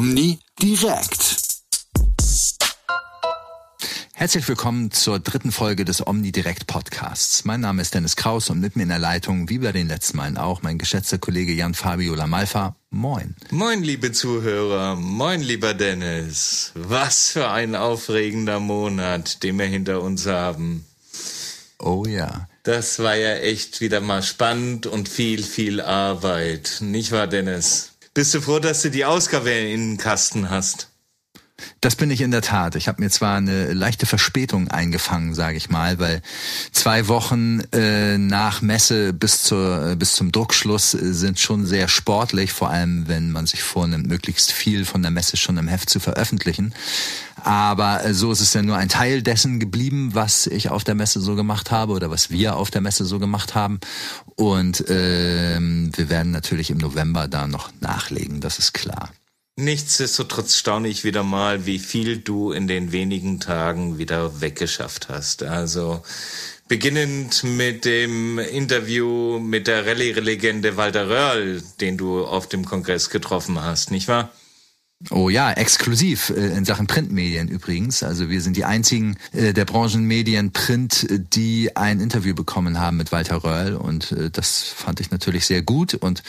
Omni direkt. Herzlich willkommen zur dritten Folge des Omni Direct Podcasts. Mein Name ist Dennis Kraus und mit mir in der Leitung, wie bei den letzten Malen auch, mein geschätzter Kollege Jan Fabio Lamalfa. Moin. Moin, liebe Zuhörer. Moin, lieber Dennis. Was für ein aufregender Monat, den wir hinter uns haben. Oh ja. Das war ja echt wieder mal spannend und viel, viel Arbeit. Nicht wahr, Dennis? Bist du froh, dass du die Ausgabe in den Kasten hast? Das bin ich in der Tat. Ich habe mir zwar eine leichte Verspätung eingefangen, sage ich mal, weil zwei Wochen äh, nach Messe bis zur äh, bis zum Druckschluss äh, sind schon sehr sportlich, vor allem wenn man sich vornimmt, möglichst viel von der Messe schon im Heft zu veröffentlichen. Aber äh, so ist es ja nur ein Teil dessen geblieben, was ich auf der Messe so gemacht habe oder was wir auf der Messe so gemacht haben. Und ähm, wir werden natürlich im November da noch nachlegen, das ist klar. Nichtsdestotrotz staune ich wieder mal, wie viel du in den wenigen Tagen wieder weggeschafft hast. Also beginnend mit dem Interview mit der Rallye-Legende Walter Röhrl, den du auf dem Kongress getroffen hast, nicht wahr? Oh ja, exklusiv äh, in Sachen Printmedien übrigens. Also wir sind die einzigen äh, der Branchenmedien Print, die ein Interview bekommen haben mit Walter Röhrl und äh, das fand ich natürlich sehr gut und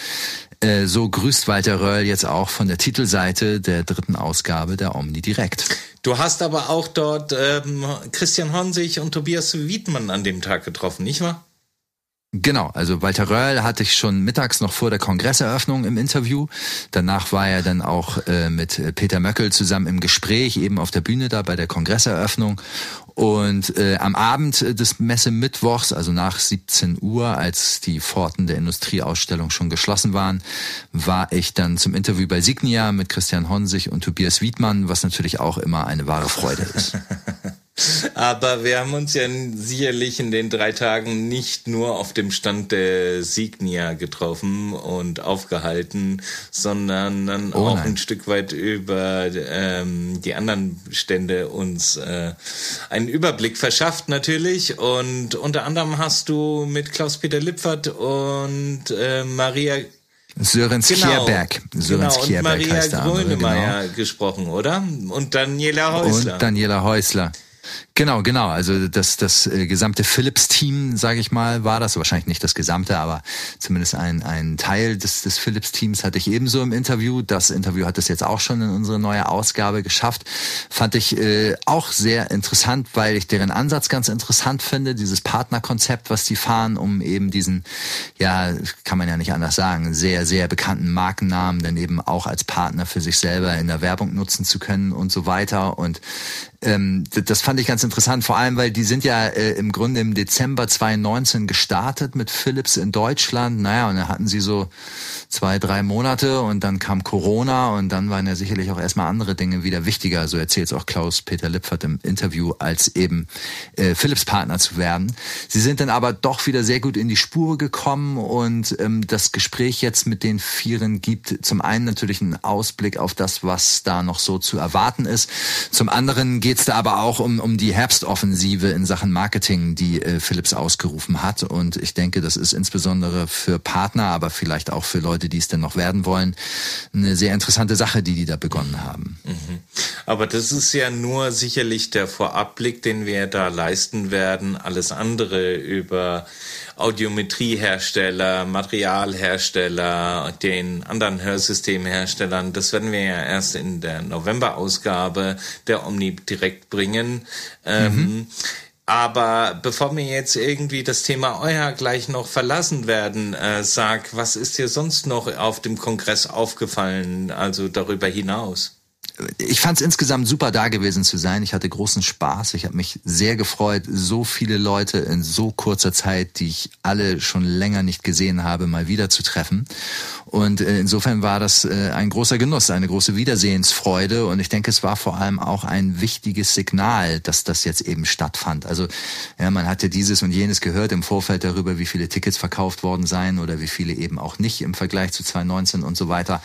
äh, so grüßt Walter Röhrl jetzt auch von der Titelseite der dritten Ausgabe der Omni direkt. Du hast aber auch dort ähm, Christian Honsig und Tobias Wiedmann an dem Tag getroffen, nicht wahr? Genau, also Walter Röhrl hatte ich schon mittags noch vor der Kongresseröffnung im Interview. Danach war er dann auch äh, mit Peter Möckel zusammen im Gespräch, eben auf der Bühne da bei der Kongresseröffnung. Und äh, am Abend des Messemittwochs, also nach 17 Uhr, als die Pforten der Industrieausstellung schon geschlossen waren, war ich dann zum Interview bei Signia mit Christian Honsig und Tobias Wiedmann, was natürlich auch immer eine wahre Freude ist. Aber wir haben uns ja sicherlich in den drei Tagen nicht nur auf dem Stand der Signia getroffen und aufgehalten, sondern dann oh auch ein Stück weit über ähm, die anderen Stände uns äh, einen Überblick verschafft natürlich. Und unter anderem hast du mit Klaus-Peter Lippert und äh, Maria Sörens genau, Kierberg. Sörens genau, und Maria Grönemeyer genau. gesprochen, oder? Und Daniela Häusler. Und Daniela Häusler. Genau, genau. Also das, das äh, gesamte Philips-Team, sage ich mal, war das. Wahrscheinlich nicht das gesamte, aber zumindest ein, ein Teil des, des Philips-Teams hatte ich ebenso im Interview. Das Interview hat es jetzt auch schon in unsere neue Ausgabe geschafft. Fand ich äh, auch sehr interessant, weil ich deren Ansatz ganz interessant finde. Dieses Partnerkonzept, was die fahren, um eben diesen, ja, kann man ja nicht anders sagen, sehr, sehr bekannten Markennamen dann eben auch als Partner für sich selber in der Werbung nutzen zu können und so weiter. Und ähm, das fand ich ganz interessant, vor allem, weil die sind ja äh, im Grunde im Dezember 2019 gestartet mit Philips in Deutschland. Naja, und dann hatten sie so zwei, drei Monate und dann kam Corona und dann waren ja sicherlich auch erstmal andere Dinge wieder wichtiger, so erzählt es auch Klaus-Peter Lipfert im Interview, als eben äh, Philips Partner zu werden. Sie sind dann aber doch wieder sehr gut in die Spur gekommen und ähm, das Gespräch jetzt mit den Vieren gibt zum einen natürlich einen Ausblick auf das, was da noch so zu erwarten ist. Zum anderen geht es da aber auch um, um die Herbstoffensive in Sachen Marketing, die äh, Philips ausgerufen hat. Und ich denke, das ist insbesondere für Partner, aber vielleicht auch für Leute, die es denn noch werden wollen, eine sehr interessante Sache, die die da begonnen haben. Mhm. Aber das ist ja nur sicherlich der Vorabblick, den wir da leisten werden. Alles andere über Audiometriehersteller, Materialhersteller, den anderen Hörsystemherstellern. Das werden wir ja erst in der November-Ausgabe der Omni direkt bringen. Ähm, mhm. aber bevor wir jetzt irgendwie das Thema Euer gleich noch verlassen werden, äh, sag, was ist dir sonst noch auf dem Kongress aufgefallen, also darüber hinaus? Ich fand es insgesamt super da gewesen zu sein. Ich hatte großen Spaß. Ich habe mich sehr gefreut, so viele Leute in so kurzer Zeit, die ich alle schon länger nicht gesehen habe, mal wieder zu treffen. Und äh, insofern war das äh, ein großer Genuss, eine große Wiedersehensfreude. Und ich denke, es war vor allem auch ein wichtiges Signal, dass das jetzt eben stattfand. Also ja, man hatte dieses und jenes gehört im Vorfeld darüber, wie viele Tickets verkauft worden seien oder wie viele eben auch nicht im Vergleich zu 2019 und so weiter.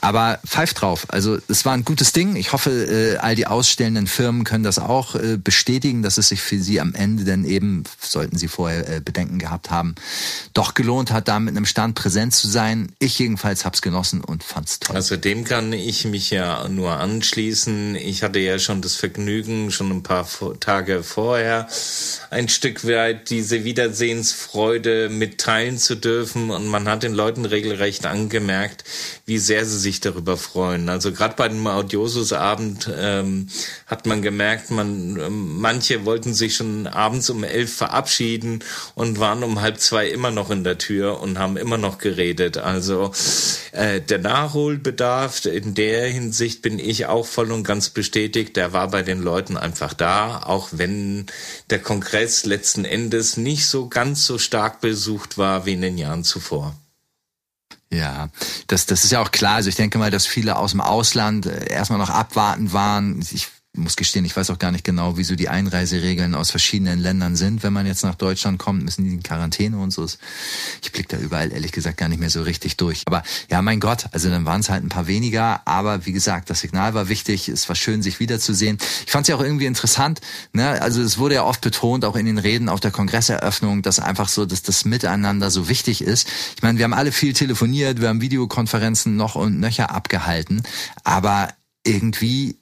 Aber pfeift drauf. Also es war ein gutes Ding. Ich hoffe, äh, all die ausstellenden Firmen können das auch äh, bestätigen, dass es sich für sie am Ende denn eben, sollten sie vorher äh, Bedenken gehabt haben, doch gelohnt hat, da mit einem Stand präsent zu sein. Ich jedenfalls hab's genossen und fand's toll. Also dem kann ich mich ja nur anschließen. Ich hatte ja schon das Vergnügen, schon ein paar Tage vorher ein Stück weit diese Wiedersehensfreude mitteilen zu dürfen und man hat den Leuten regelrecht angemerkt, wie sehr sie sich darüber freuen. Also gerade bei dem Audiosus-Abend ähm, hat man gemerkt, man ähm, manche wollten sich schon abends um elf verabschieden und waren um halb zwei immer noch in der Tür und haben immer noch geredet. Also äh, der Nachholbedarf in der Hinsicht bin ich auch voll und ganz bestätigt. Der war bei den Leuten einfach da, auch wenn der Kongress letzten Endes nicht so ganz so stark besucht war wie in den Jahren zuvor. Ja, das, das ist ja auch klar. Also ich denke mal, dass viele aus dem Ausland äh, erstmal noch abwarten waren. Ich muss gestehen, ich weiß auch gar nicht genau, wieso die Einreiseregeln aus verschiedenen Ländern sind. Wenn man jetzt nach Deutschland kommt, müssen die in Quarantäne und so. Ich blicke da überall ehrlich gesagt gar nicht mehr so richtig durch. Aber ja, mein Gott, also dann waren es halt ein paar weniger. Aber wie gesagt, das Signal war wichtig. Es war schön, sich wiederzusehen. Ich fand es ja auch irgendwie interessant. Ne? Also es wurde ja oft betont, auch in den Reden auf der Kongresseröffnung, dass einfach so, dass das Miteinander so wichtig ist. Ich meine, wir haben alle viel telefoniert, wir haben Videokonferenzen noch und nöcher abgehalten. Aber irgendwie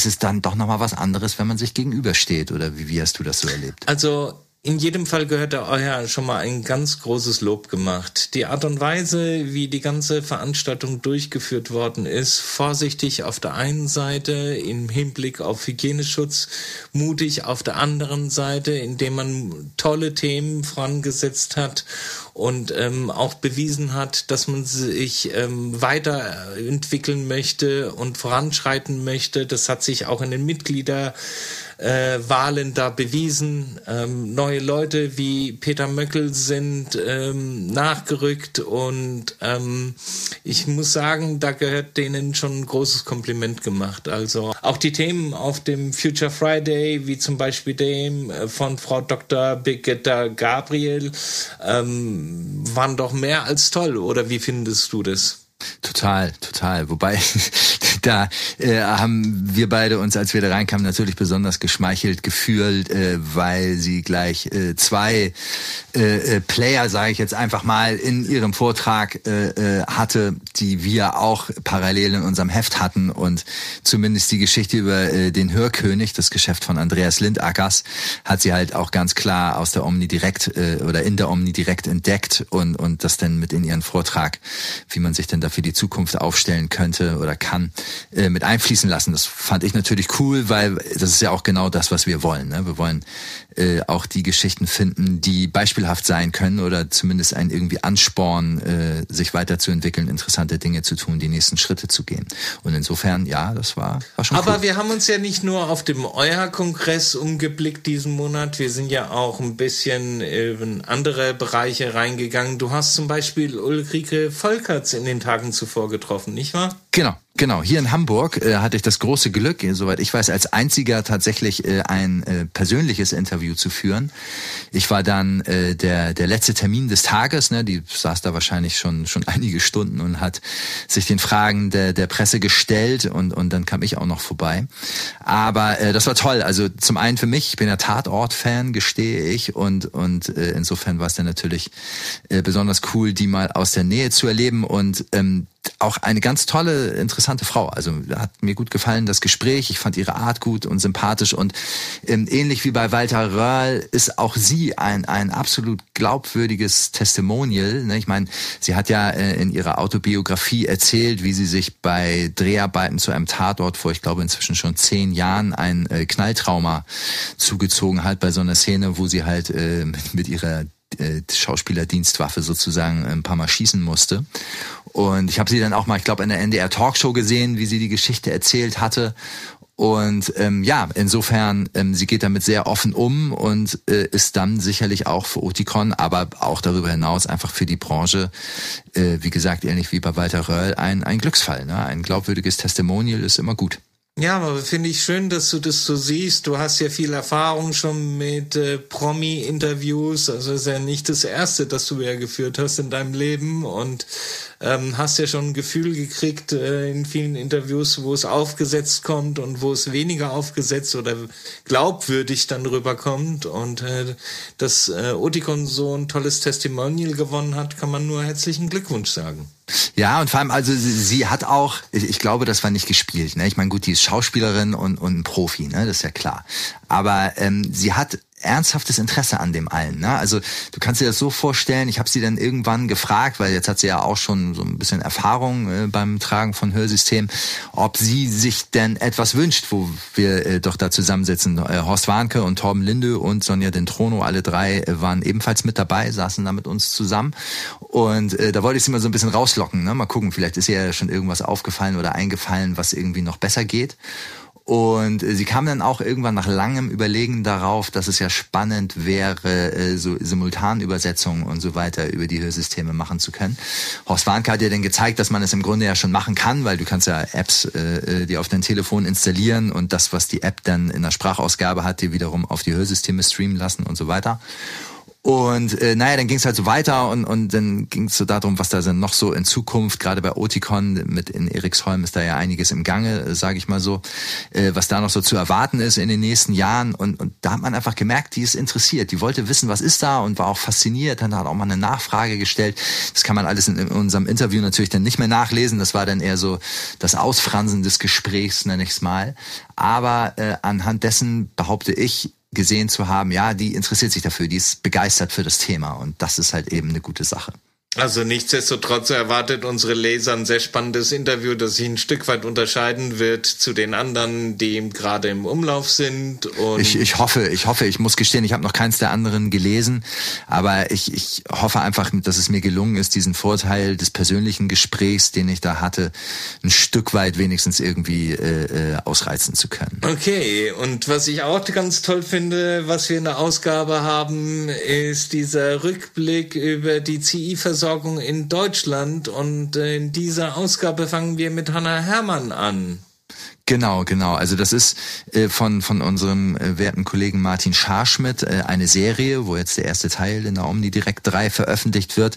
ist es dann doch nochmal was anderes, wenn man sich gegenübersteht. Oder wie, wie hast du das so erlebt? Also in jedem Fall gehört da euer schon mal ein ganz großes Lob gemacht. Die Art und Weise, wie die ganze Veranstaltung durchgeführt worden ist, vorsichtig auf der einen Seite im Hinblick auf Hygieneschutz, mutig auf der anderen Seite, indem man tolle Themen vorangesetzt hat und ähm, auch bewiesen hat, dass man sich ähm, weiterentwickeln möchte und voranschreiten möchte. Das hat sich auch in den Mitglieder äh, Wahlen da bewiesen. Ähm, neue Leute wie Peter Möckel sind ähm, nachgerückt und ähm, ich muss sagen, da gehört denen schon ein großes Kompliment gemacht. Also auch die Themen auf dem Future Friday, wie zum Beispiel dem äh, von Frau Dr. Birgitta Gabriel, ähm, waren doch mehr als toll. Oder wie findest du das? Total, total. Wobei, da äh, haben wir beide uns, als wir da reinkamen, natürlich besonders geschmeichelt gefühlt, äh, weil sie gleich äh, zwei äh, äh, Player, sage ich jetzt einfach mal, in ihrem Vortrag äh, äh, hatte, die wir auch parallel in unserem Heft hatten und zumindest die Geschichte über äh, den Hörkönig, das Geschäft von Andreas Lindackers, hat sie halt auch ganz klar aus der Omni direkt äh, oder in der Omni direkt entdeckt und und das dann mit in ihren Vortrag, wie man sich denn da für die Zukunft aufstellen könnte oder kann, äh, mit einfließen lassen. Das fand ich natürlich cool, weil das ist ja auch genau das, was wir wollen. Ne? Wir wollen äh, auch die Geschichten finden, die beispielhaft sein können oder zumindest einen irgendwie Ansporn, äh, sich weiterzuentwickeln, interessante Dinge zu tun, die nächsten Schritte zu gehen. Und insofern, ja, das war, war schon Aber cool. wir haben uns ja nicht nur auf dem Euer-Kongress umgeblickt diesen Monat, wir sind ja auch ein bisschen in andere Bereiche reingegangen. Du hast zum Beispiel Ulrike Volkerts in den Tagen zuvor getroffen, nicht wahr? Genau, genau. Hier in Hamburg äh, hatte ich das große Glück, äh, soweit ich weiß, als einziger tatsächlich äh, ein äh, persönliches Interview zu führen. Ich war dann äh, der der letzte Termin des Tages. Ne, die saß da wahrscheinlich schon schon einige Stunden und hat sich den Fragen der der Presse gestellt und und dann kam ich auch noch vorbei. Aber äh, das war toll. Also zum einen für mich, ich bin ja Tatort-Fan, gestehe ich, und und äh, insofern war es dann natürlich äh, besonders cool, die mal aus der Nähe zu erleben und ähm, auch eine ganz tolle, interessante Frau. Also hat mir gut gefallen das Gespräch. Ich fand ihre Art gut und sympathisch und ähm, ähnlich wie bei Walter Röhrl ist auch sie ein ein absolut glaubwürdiges Testimonial. Ne? Ich meine, sie hat ja äh, in ihrer Autobiografie erzählt, wie sie sich bei Dreharbeiten zu einem Tatort vor, ich glaube inzwischen schon zehn Jahren, ein äh, Knalltrauma zugezogen hat bei so einer Szene, wo sie halt äh, mit ihrer äh, Schauspielerdienstwaffe sozusagen ein paar Mal schießen musste. Und ich habe sie dann auch mal, ich glaube, in der NDR Talkshow gesehen, wie sie die Geschichte erzählt hatte. Und ähm, ja, insofern, ähm, sie geht damit sehr offen um und äh, ist dann sicherlich auch für Oticon, aber auch darüber hinaus einfach für die Branche, äh, wie gesagt, ähnlich wie bei Walter Röll, ein, ein Glücksfall. Ne? Ein glaubwürdiges Testimonial ist immer gut. Ja, aber finde ich schön, dass du das so siehst. Du hast ja viel Erfahrung schon mit äh, Promi-Interviews. Also ist ja nicht das erste, das du ja geführt hast in deinem Leben. Und ähm, hast ja schon ein Gefühl gekriegt äh, in vielen Interviews, wo es aufgesetzt kommt und wo es weniger aufgesetzt oder glaubwürdig dann rüberkommt. Und äh, dass äh, Oticon so ein tolles Testimonial gewonnen hat, kann man nur herzlichen Glückwunsch sagen. Ja, und vor allem, also sie, sie hat auch, ich, ich, glaube, das war nicht gespielt. Ne? Ich meine, gut, die ist Schauspielerin und, und ein Profi, ne? das ist ja klar. Aber ähm, sie hat ernsthaftes Interesse an dem allen. Ne? Also du kannst dir das so vorstellen, ich habe sie dann irgendwann gefragt, weil jetzt hat sie ja auch schon so ein bisschen Erfahrung äh, beim Tragen von Hörsystemen, ob sie sich denn etwas wünscht, wo wir äh, doch da zusammensitzen. Äh, Horst Warnke und Torben Linde und Sonja Dentrono, alle drei äh, waren ebenfalls mit dabei, saßen da mit uns zusammen. Und äh, da wollte ich sie mal so ein bisschen rauslocken. Ne? Mal gucken, vielleicht ist ihr ja schon irgendwas aufgefallen oder eingefallen, was irgendwie noch besser geht. Und äh, sie kam dann auch irgendwann nach langem Überlegen darauf, dass es ja spannend wäre, äh, so Simultanübersetzungen und so weiter über die Hörsysteme machen zu können. Horst Warnke hat dir dann gezeigt, dass man es im Grunde ja schon machen kann, weil du kannst ja Apps, äh, die auf dein Telefon installieren und das, was die App dann in der Sprachausgabe hat, dir wiederum auf die Hörsysteme streamen lassen und so weiter. Und äh, naja, dann ging es halt so weiter und, und dann ging es so darum, was da dann noch so in Zukunft, gerade bei Oticon mit in Eriksholm ist da ja einiges im Gange, äh, sage ich mal so, äh, was da noch so zu erwarten ist in den nächsten Jahren. Und, und da hat man einfach gemerkt, die ist interessiert, die wollte wissen, was ist da und war auch fasziniert, dann hat auch mal eine Nachfrage gestellt. Das kann man alles in, in unserem Interview natürlich dann nicht mehr nachlesen. Das war dann eher so das Ausfransen des Gesprächs, nenne ich es mal. Aber äh, anhand dessen behaupte ich, gesehen zu haben, ja, die interessiert sich dafür, die ist begeistert für das Thema und das ist halt eben eine gute Sache. Also nichtsdestotrotz erwartet unsere Leser ein sehr spannendes Interview, das sich ein Stück weit unterscheiden wird zu den anderen, die gerade im Umlauf sind. Und ich, ich hoffe, ich hoffe, ich muss gestehen, ich habe noch keins der anderen gelesen, aber ich, ich hoffe einfach, dass es mir gelungen ist, diesen Vorteil des persönlichen Gesprächs, den ich da hatte, ein Stück weit wenigstens irgendwie äh, äh ausreizen zu können. Okay, und was ich auch ganz toll finde, was wir in der Ausgabe haben, ist dieser Rückblick über die CI-Versorgung Versorgung in Deutschland und in dieser Ausgabe fangen wir mit Hannah Herrmann an. Genau, genau. Also das ist äh, von von unserem äh, werten Kollegen Martin Scharschmidt äh, eine Serie, wo jetzt der erste Teil in der Omni Direkt 3 veröffentlicht wird.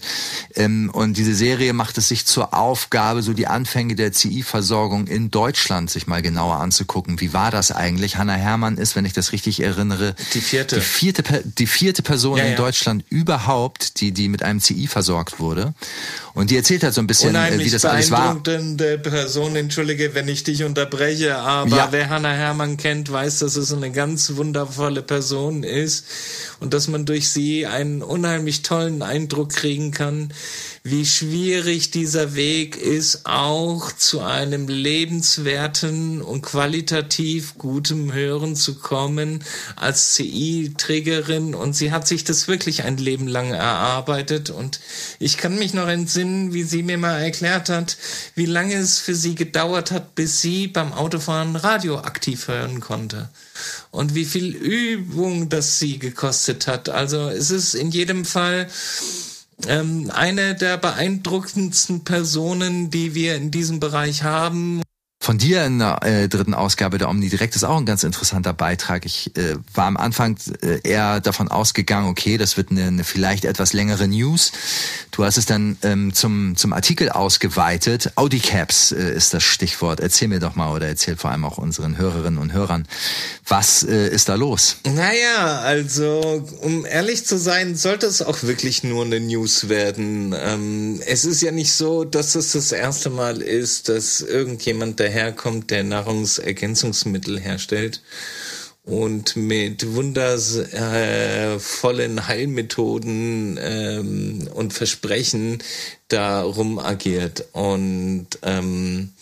Ähm, und diese Serie macht es sich zur Aufgabe, so die Anfänge der CI-Versorgung in Deutschland sich mal genauer anzugucken. Wie war das eigentlich? Hanna Hermann ist, wenn ich das richtig erinnere, die vierte, die vierte, die vierte Person ja, ja. in Deutschland überhaupt, die die mit einem CI versorgt wurde. Und die erzählt halt so ein bisschen, äh, wie das alles war. Person, entschuldige, wenn ich dich unterbreche, aber ja. wer Hannah Hermann kennt, weiß, dass es eine ganz wundervolle Person ist und dass man durch sie einen unheimlich tollen Eindruck kriegen kann, wie schwierig dieser Weg ist, auch zu einem lebenswerten und qualitativ gutem Hören zu kommen als CI-Trägerin. Und sie hat sich das wirklich ein Leben lang erarbeitet. Und ich kann mich noch entsinnen, wie sie mir mal erklärt hat, wie lange es für sie gedauert hat, bis sie beim Autofahren radioaktiv hören konnte und wie viel Übung das sie gekostet hat. Also es ist in jedem Fall ähm, eine der beeindruckendsten Personen, die wir in diesem Bereich haben von dir in der äh, dritten Ausgabe der Omni Direkt ist auch ein ganz interessanter Beitrag. Ich äh, war am Anfang äh, eher davon ausgegangen, okay, das wird eine, eine vielleicht etwas längere News. Du hast es dann ähm, zum, zum Artikel ausgeweitet. Audicaps äh, ist das Stichwort. Erzähl mir doch mal oder erzähl vor allem auch unseren Hörerinnen und Hörern, was äh, ist da los? Naja, also um ehrlich zu sein, sollte es auch wirklich nur eine News werden. Ähm, es ist ja nicht so, dass es das erste Mal ist, dass irgendjemand der daherkommt, der Nahrungsergänzungsmittel herstellt und mit wundervollen Heilmethoden ähm, und Versprechen darum agiert. Und ähm,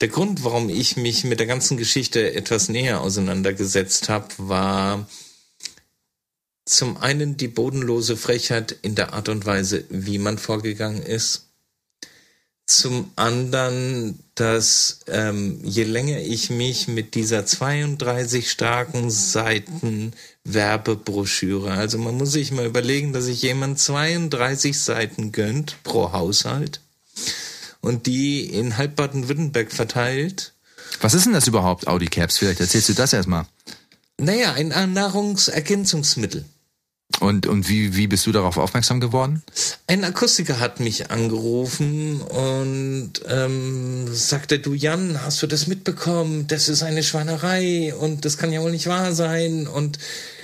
der Grund, warum ich mich mit der ganzen Geschichte etwas näher auseinandergesetzt habe, war zum einen die bodenlose Frechheit in der Art und Weise, wie man vorgegangen ist zum anderen, dass ähm, je länger ich mich mit dieser 32 starken Seiten Werbebroschüre, also man muss sich mal überlegen, dass sich jemand 32 Seiten gönnt pro Haushalt und die in halb Baden-Württemberg verteilt. Was ist denn das überhaupt, Audi Caps? Vielleicht erzählst du das erstmal. Naja, ein Nahrungsergänzungsmittel. Und, und wie, wie bist du darauf aufmerksam geworden? Ein Akustiker hat mich angerufen und ähm, sagte, du Jan, hast du das mitbekommen? Das ist eine Schweinerei und das kann ja wohl nicht wahr sein und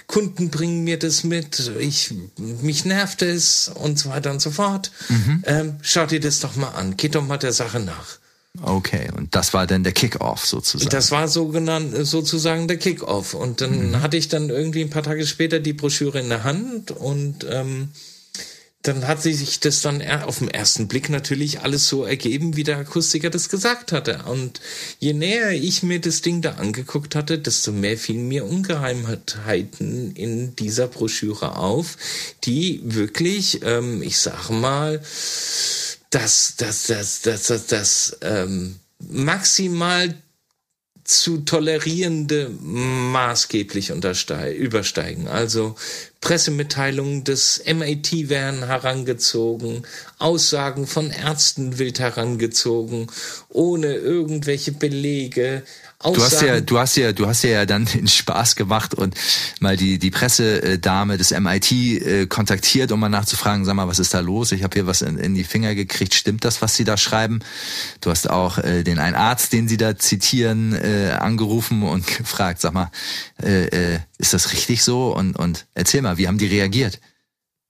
Kunden bringen mir das mit, ich, mich nervt es und so weiter und so fort. Mhm. Ähm, schau dir das doch mal an, geht doch mal der Sache nach. Okay, und das war dann der Kickoff sozusagen. Das war so genannt, sozusagen der Kickoff. Und dann mhm. hatte ich dann irgendwie ein paar Tage später die Broschüre in der Hand und ähm, dann hat sich das dann auf den ersten Blick natürlich alles so ergeben, wie der Akustiker das gesagt hatte. Und je näher ich mir das Ding da angeguckt hatte, desto mehr fielen mir Ungeheimheiten in dieser Broschüre auf, die wirklich, ähm, ich sag mal, das, das, das, das, das, das ähm, maximal zu tolerierende maßgeblich übersteigen. Also Pressemitteilungen des MIT werden herangezogen, Aussagen von Ärzten wild herangezogen, ohne irgendwelche Belege, Aussagen. Du hast ja, du hast ja, du hast ja dann den Spaß gemacht und mal die die Pressedame des MIT äh, kontaktiert, um mal nachzufragen, sag mal, was ist da los? Ich habe hier was in, in, die Finger gekriegt. Stimmt das, was Sie da schreiben? Du hast auch äh, den einen Arzt, den Sie da zitieren, äh, angerufen und gefragt, sag mal, äh, äh, ist das richtig so? Und und erzähl mal, wie haben die reagiert?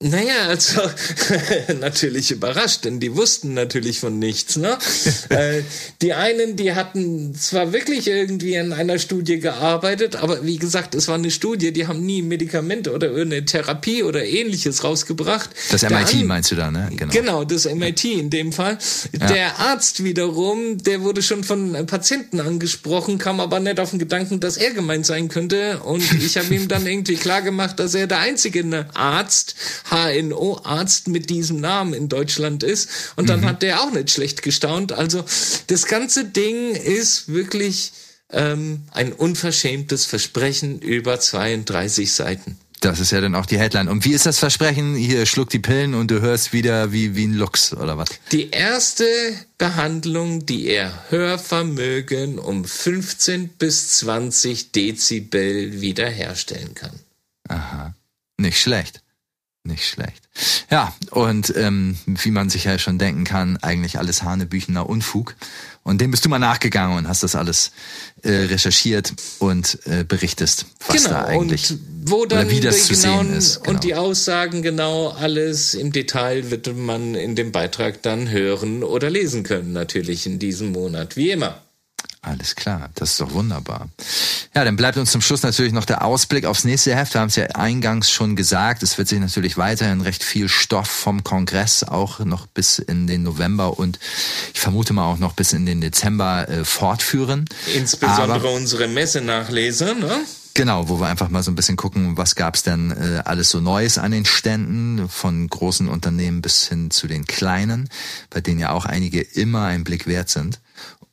Naja, also natürlich überrascht, denn die wussten natürlich von nichts. Ne? äh, die einen, die hatten zwar wirklich irgendwie in einer Studie gearbeitet, aber wie gesagt, es war eine Studie, die haben nie Medikamente oder eine Therapie oder ähnliches rausgebracht. Das MIT an, meinst du da, ne? Genau. genau, das MIT in dem Fall. Ja. Der Arzt wiederum, der wurde schon von Patienten angesprochen, kam aber nicht auf den Gedanken, dass er gemeint sein könnte. Und ich habe ihm dann irgendwie klar gemacht, dass er der einzige Arzt HNO-Arzt mit diesem Namen in Deutschland ist. Und dann mhm. hat der auch nicht schlecht gestaunt. Also das ganze Ding ist wirklich ähm, ein unverschämtes Versprechen über 32 Seiten. Das ist ja dann auch die Headline. Und wie ist das Versprechen? Hier schluck die Pillen und du hörst wieder wie, wie ein Lux oder was? Die erste Behandlung, die ihr Hörvermögen um 15 bis 20 Dezibel wiederherstellen kann. Aha. Nicht schlecht. Nicht schlecht. Ja, und ähm, wie man sich ja schon denken kann, eigentlich alles Hanebüchener Unfug. Und dem bist du mal nachgegangen und hast das alles äh, recherchiert und äh, berichtest, was genau, da eigentlich und wo dann wie das die genauen ist, genau. und die Aussagen genau alles im Detail wird man in dem Beitrag dann hören oder lesen können, natürlich in diesem Monat, wie immer. Alles klar, das ist doch wunderbar. Ja, dann bleibt uns zum Schluss natürlich noch der Ausblick aufs nächste Heft. Wir haben es ja eingangs schon gesagt, es wird sich natürlich weiterhin recht viel Stoff vom Kongress auch noch bis in den November und ich vermute mal auch noch bis in den Dezember äh, fortführen. Insbesondere Aber, unsere Messenachleser, ne? Genau, wo wir einfach mal so ein bisschen gucken, was gab's denn äh, alles so Neues an den Ständen, von großen Unternehmen bis hin zu den kleinen, bei denen ja auch einige immer ein Blick wert sind.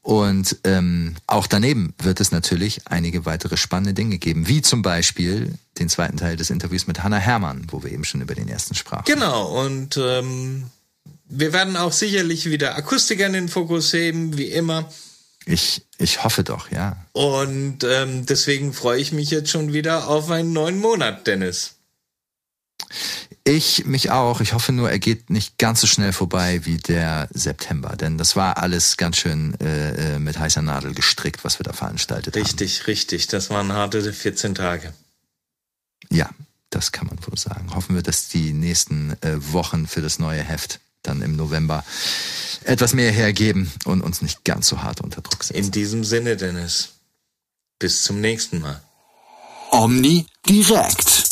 Und ähm, auch daneben wird es natürlich einige weitere spannende Dinge geben, wie zum Beispiel den zweiten Teil des Interviews mit Hannah Herrmann, wo wir eben schon über den ersten sprachen. Genau, und ähm, wir werden auch sicherlich wieder Akustiker in den Fokus heben, wie immer. Ich, ich hoffe doch, ja. Und ähm, deswegen freue ich mich jetzt schon wieder auf einen neuen Monat, Dennis. Ich mich auch. Ich hoffe nur, er geht nicht ganz so schnell vorbei wie der September, denn das war alles ganz schön äh, äh mit heißer Nadel gestrickt, was wir da veranstaltet richtig, haben. Richtig, richtig. Das waren harte 14 Tage. Ja, das kann man wohl sagen. Hoffen wir, dass die nächsten äh, Wochen für das neue Heft dann im November etwas mehr hergeben und uns nicht ganz so hart unter Druck setzen. In diesem Sinne, Dennis. Bis zum nächsten Mal. Omni direkt.